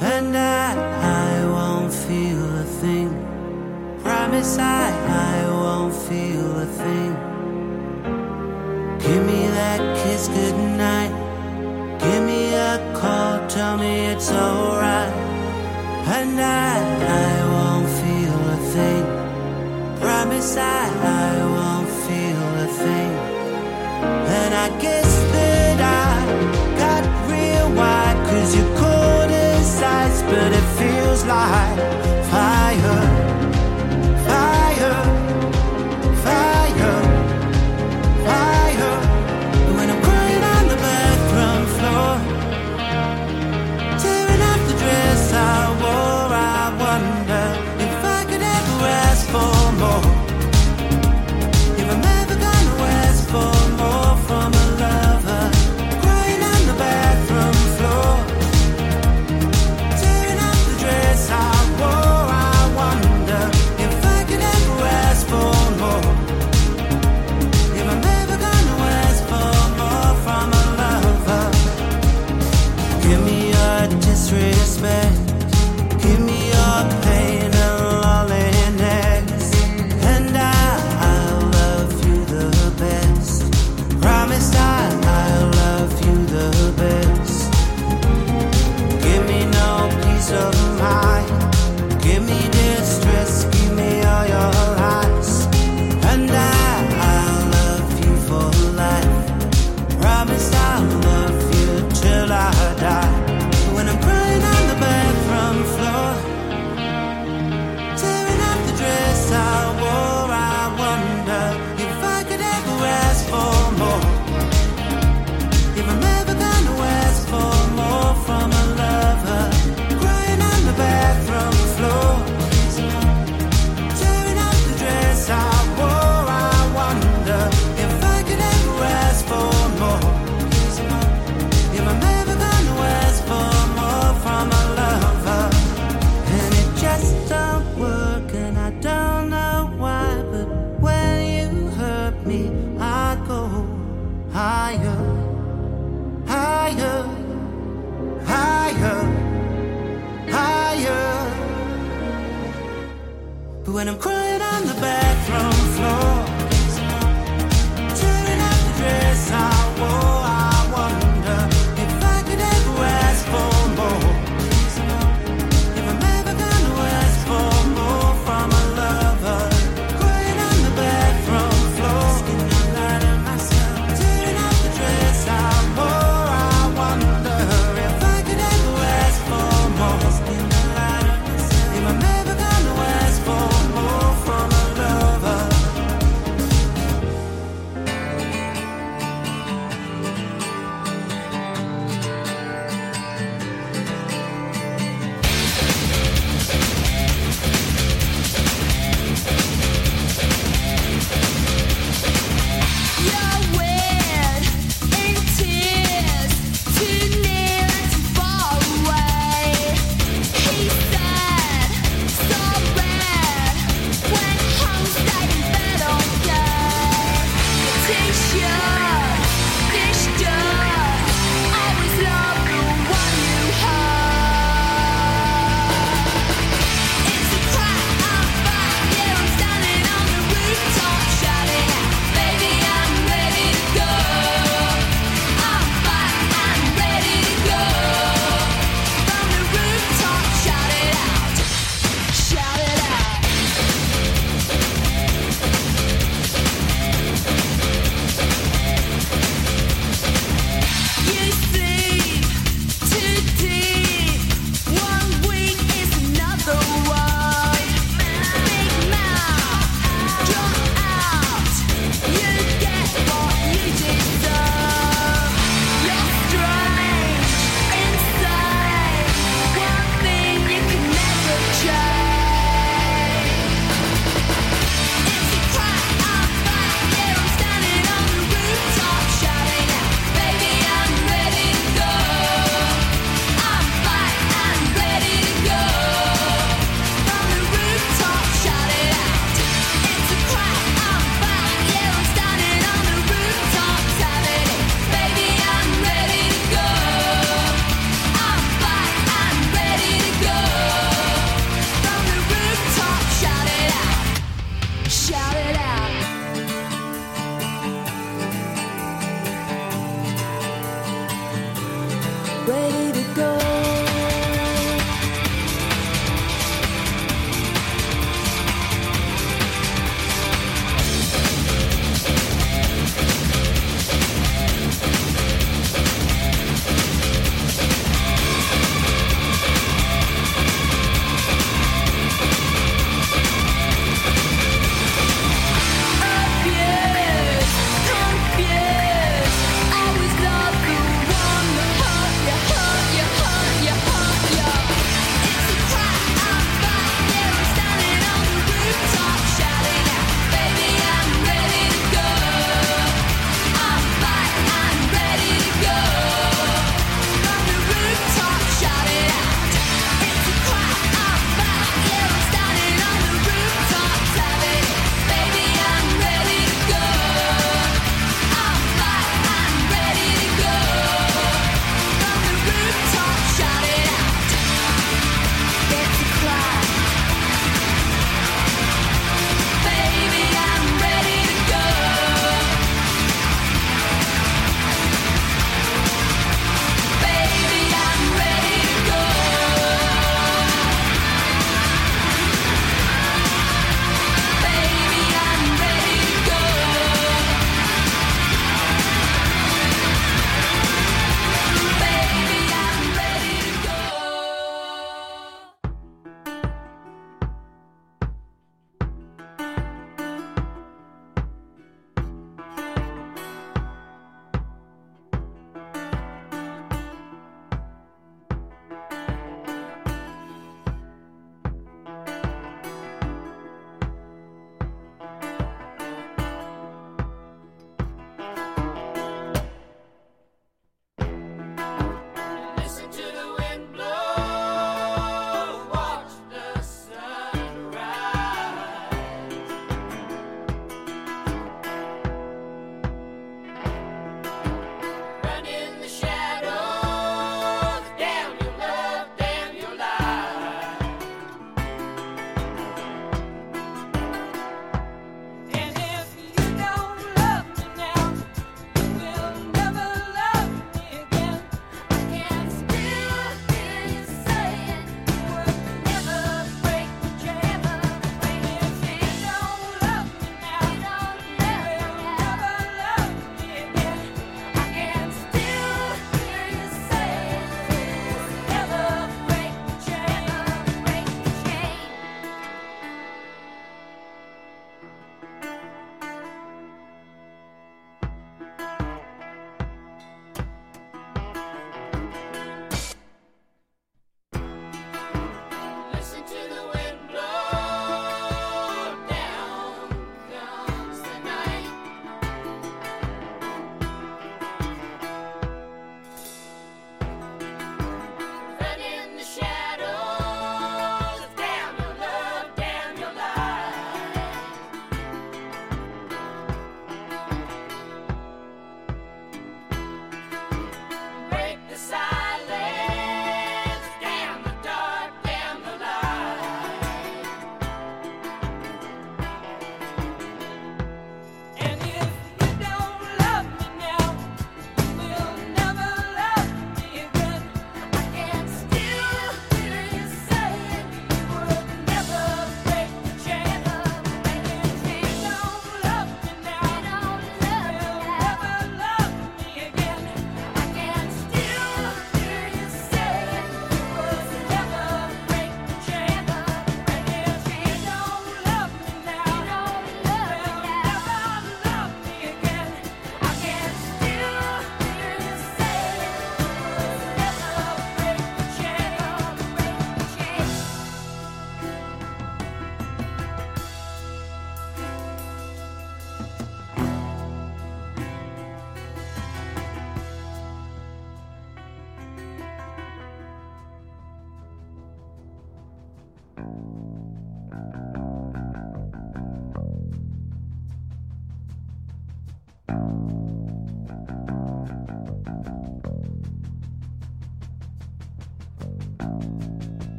and I, I won't feel a thing. Promise I.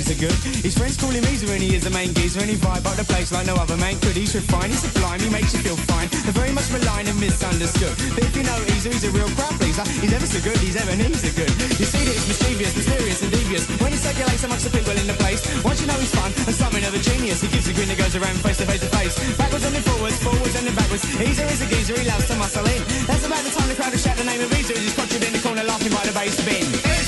of Ebenezer Good. His friends call him Easer and he is the main geezer and he vibe up the place like no other man could. He's refined, he's sublime, he makes you feel fine. They're very much maligned and misunderstood. But if you know he's a real crowd pleaser. He's ever so good, he's ever, he's a Good. You see that it's mischievous, mysterious and devious when he circulates amongst the people in the place. Once you know he's fun and something of a genius, he gives a grin that goes around face to face to face. Backwards and then forwards, forwards and then backwards. Easer is a geezer, he loves to muscle in. That's about the time the crowd will shout the name of Easer as he's crotched in the corner laughing by the bass bin.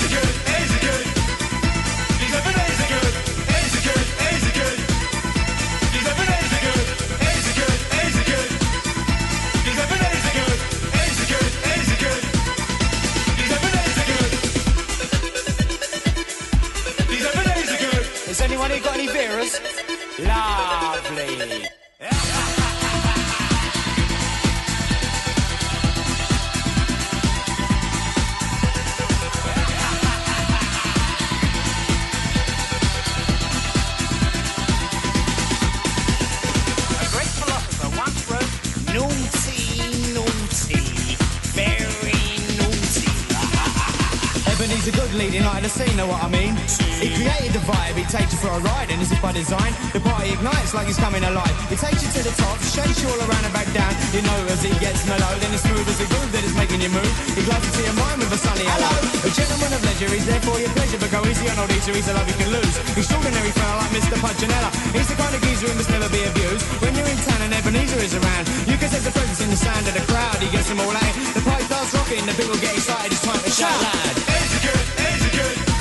He gets mellow, then it's smooth as a groove that is making you move. He glides into your mind with a sunny hello. A gentleman of leisure, he's there for your pleasure, but go easy on old Easter, he's a love you can lose. Extraordinary fella like Mr. Punchinella. He's the kind of geezer who must never be abused. When you're in town and Ebenezer is around, you can sense the presence in the sound of the crowd. He gets them all out. The party starts rocking, the people get excited, it's time to shout loud. Easy good, easy good.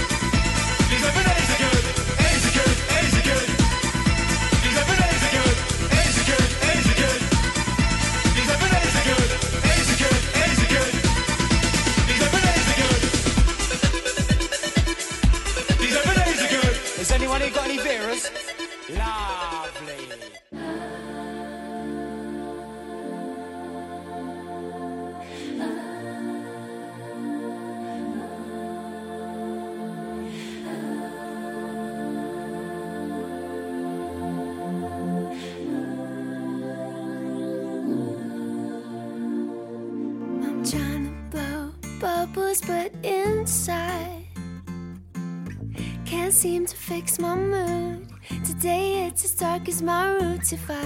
My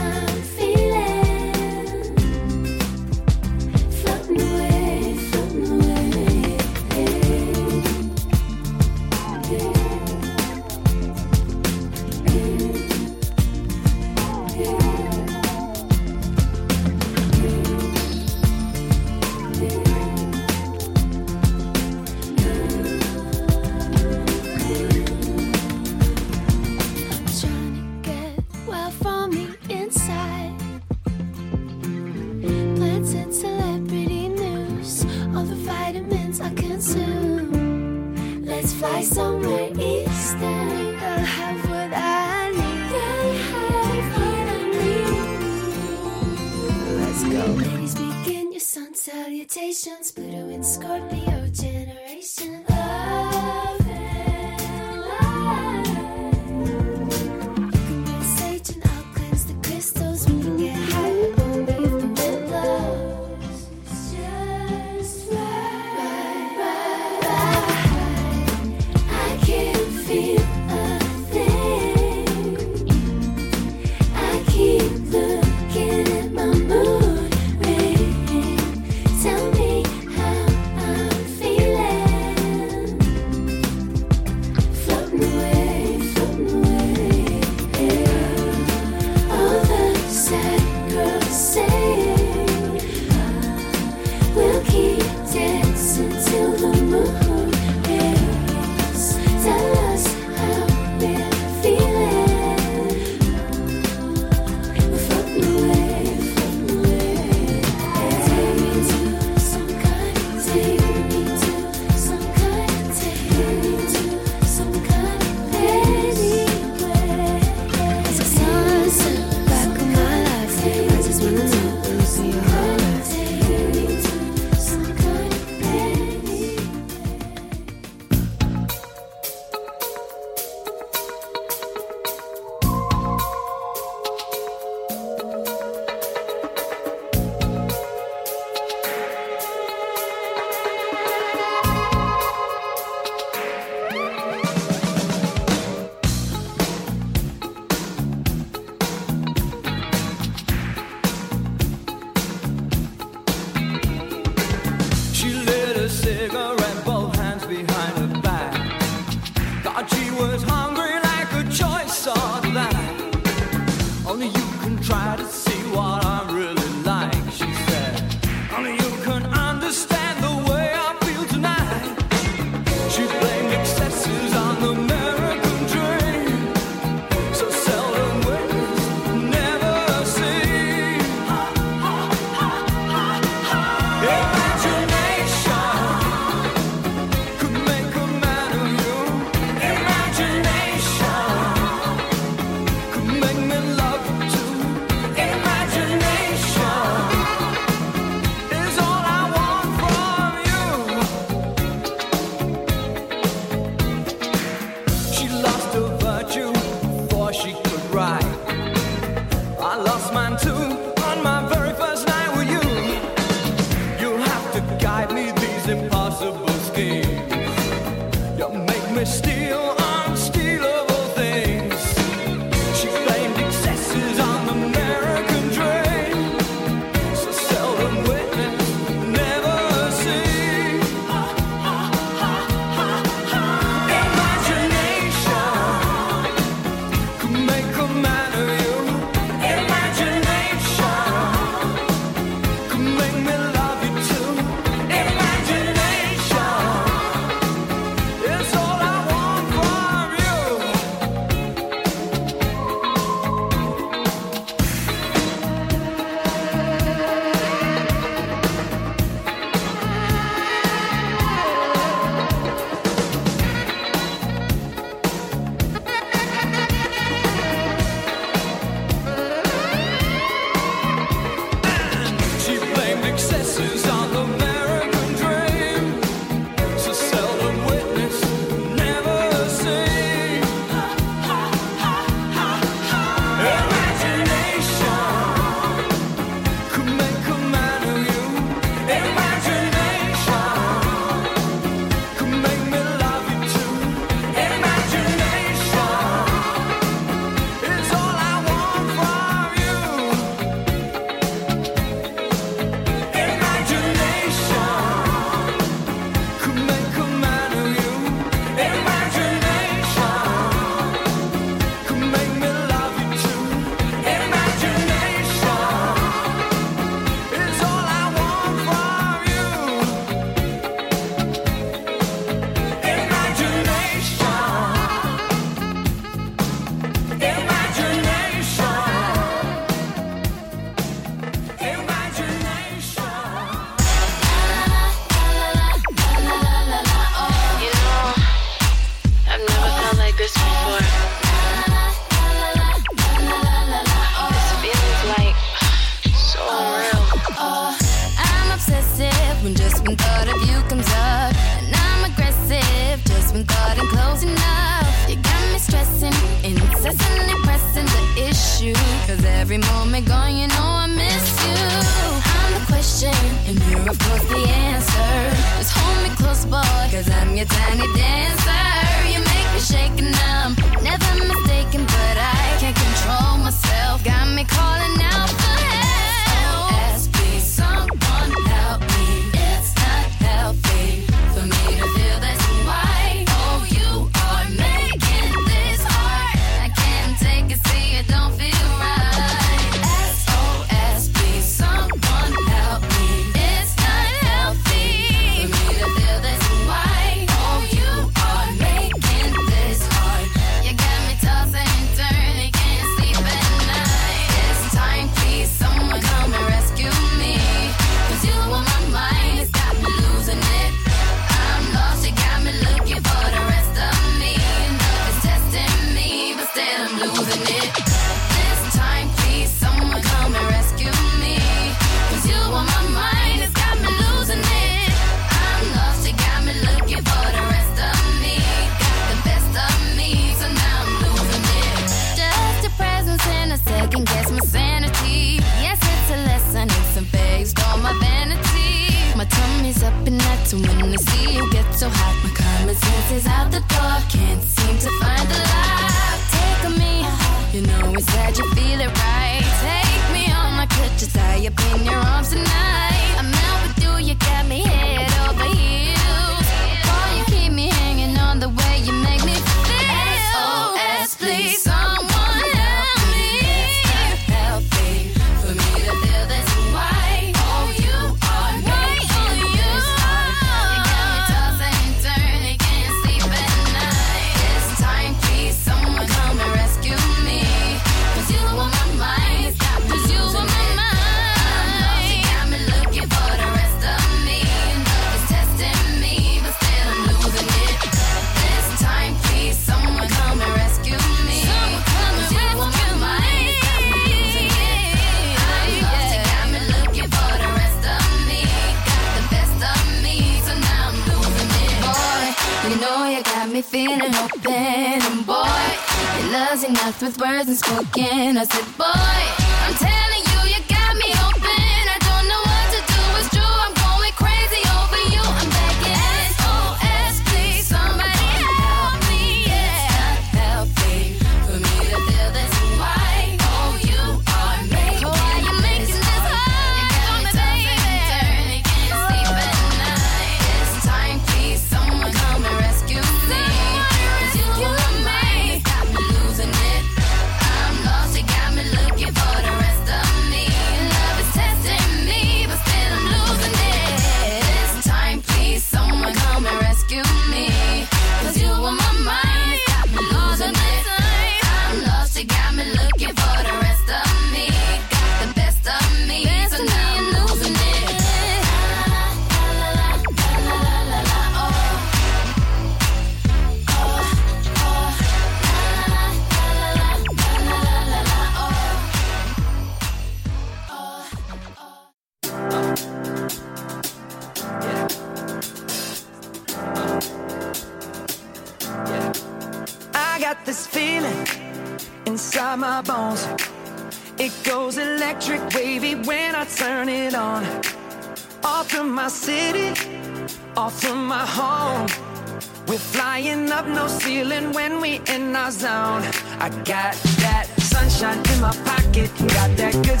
I got that sunshine in my pocket, got that good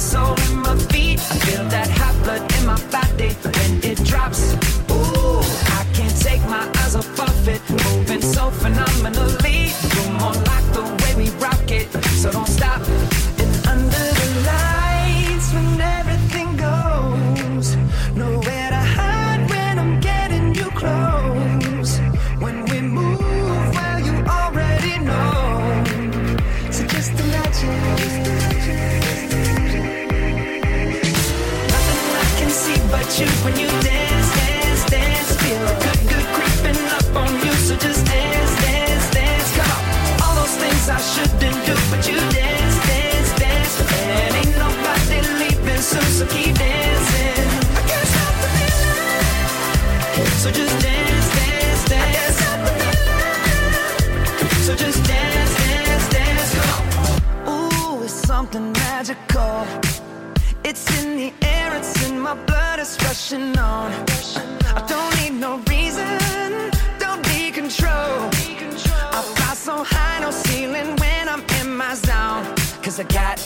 a cat.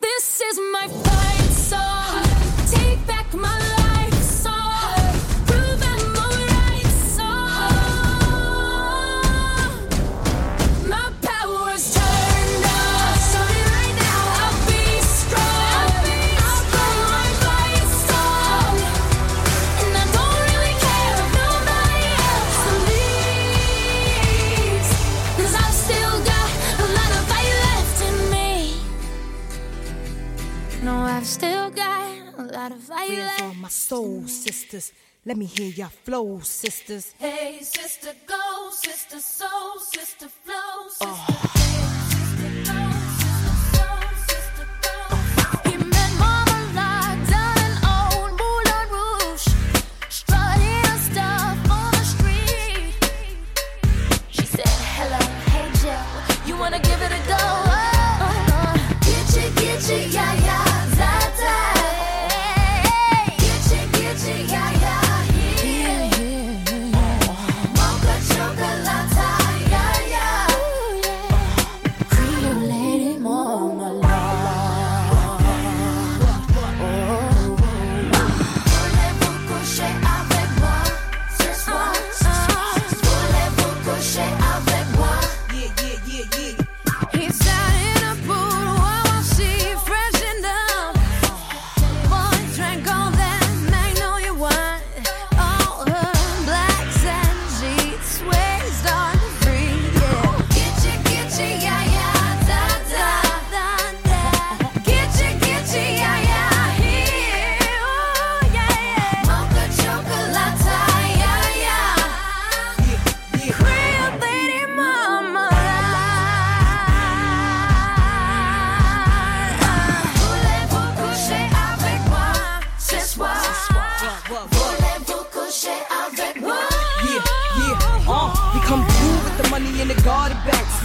This is my fight song. Take back my life. Tears on my soul, sisters. Let me hear your flow, sisters. Hey, sister, go, sister, soul, sister, flow, sister. Oh.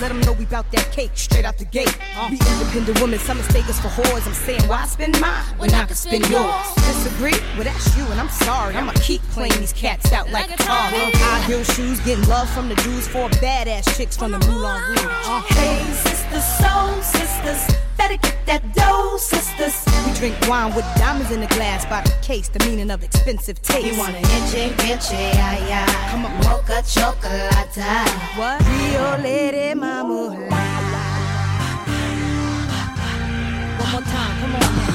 Let them know we bout that cake straight out the gate. We independent women, some mistake us for whores. I'm saying, why spend mine when I can spend yours? Disagree? Well, that's you, and I'm sorry. I'ma keep playing these cats out like a tar. High heel shoes, getting love from the Jews, four badass chicks from the Moulin Rouge. Hey, sisters, soul sisters, better get that dough, sisters. we drink wine with diamonds in the glass by the case, the meaning of expensive taste. You want an inche, inche, ay, ay. Come on. Mocha chocolate. what? Rio Lady Mama. One more time, come on now.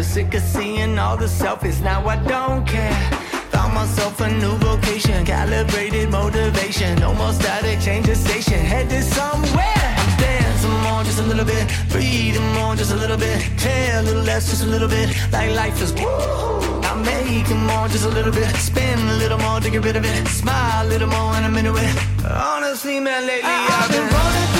Helpless, sick of seeing all the selfies. Now I don't care. Found myself a new vocation, calibrated motivation. No more static, change the station, headed somewhere. I'm dancing more, just a little bit. Breathing more, just a little bit. Care a little less, just a little bit. Like life is woo. I'm making more, just a little bit. Spin a little more to get rid of it. Smile a little more, and I'm into it. Honestly, man, lately ah, ah. I've been running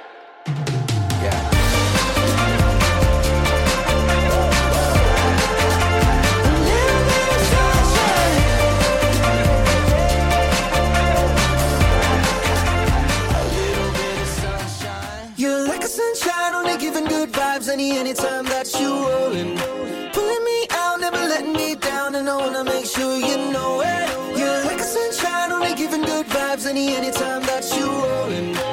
Any anytime that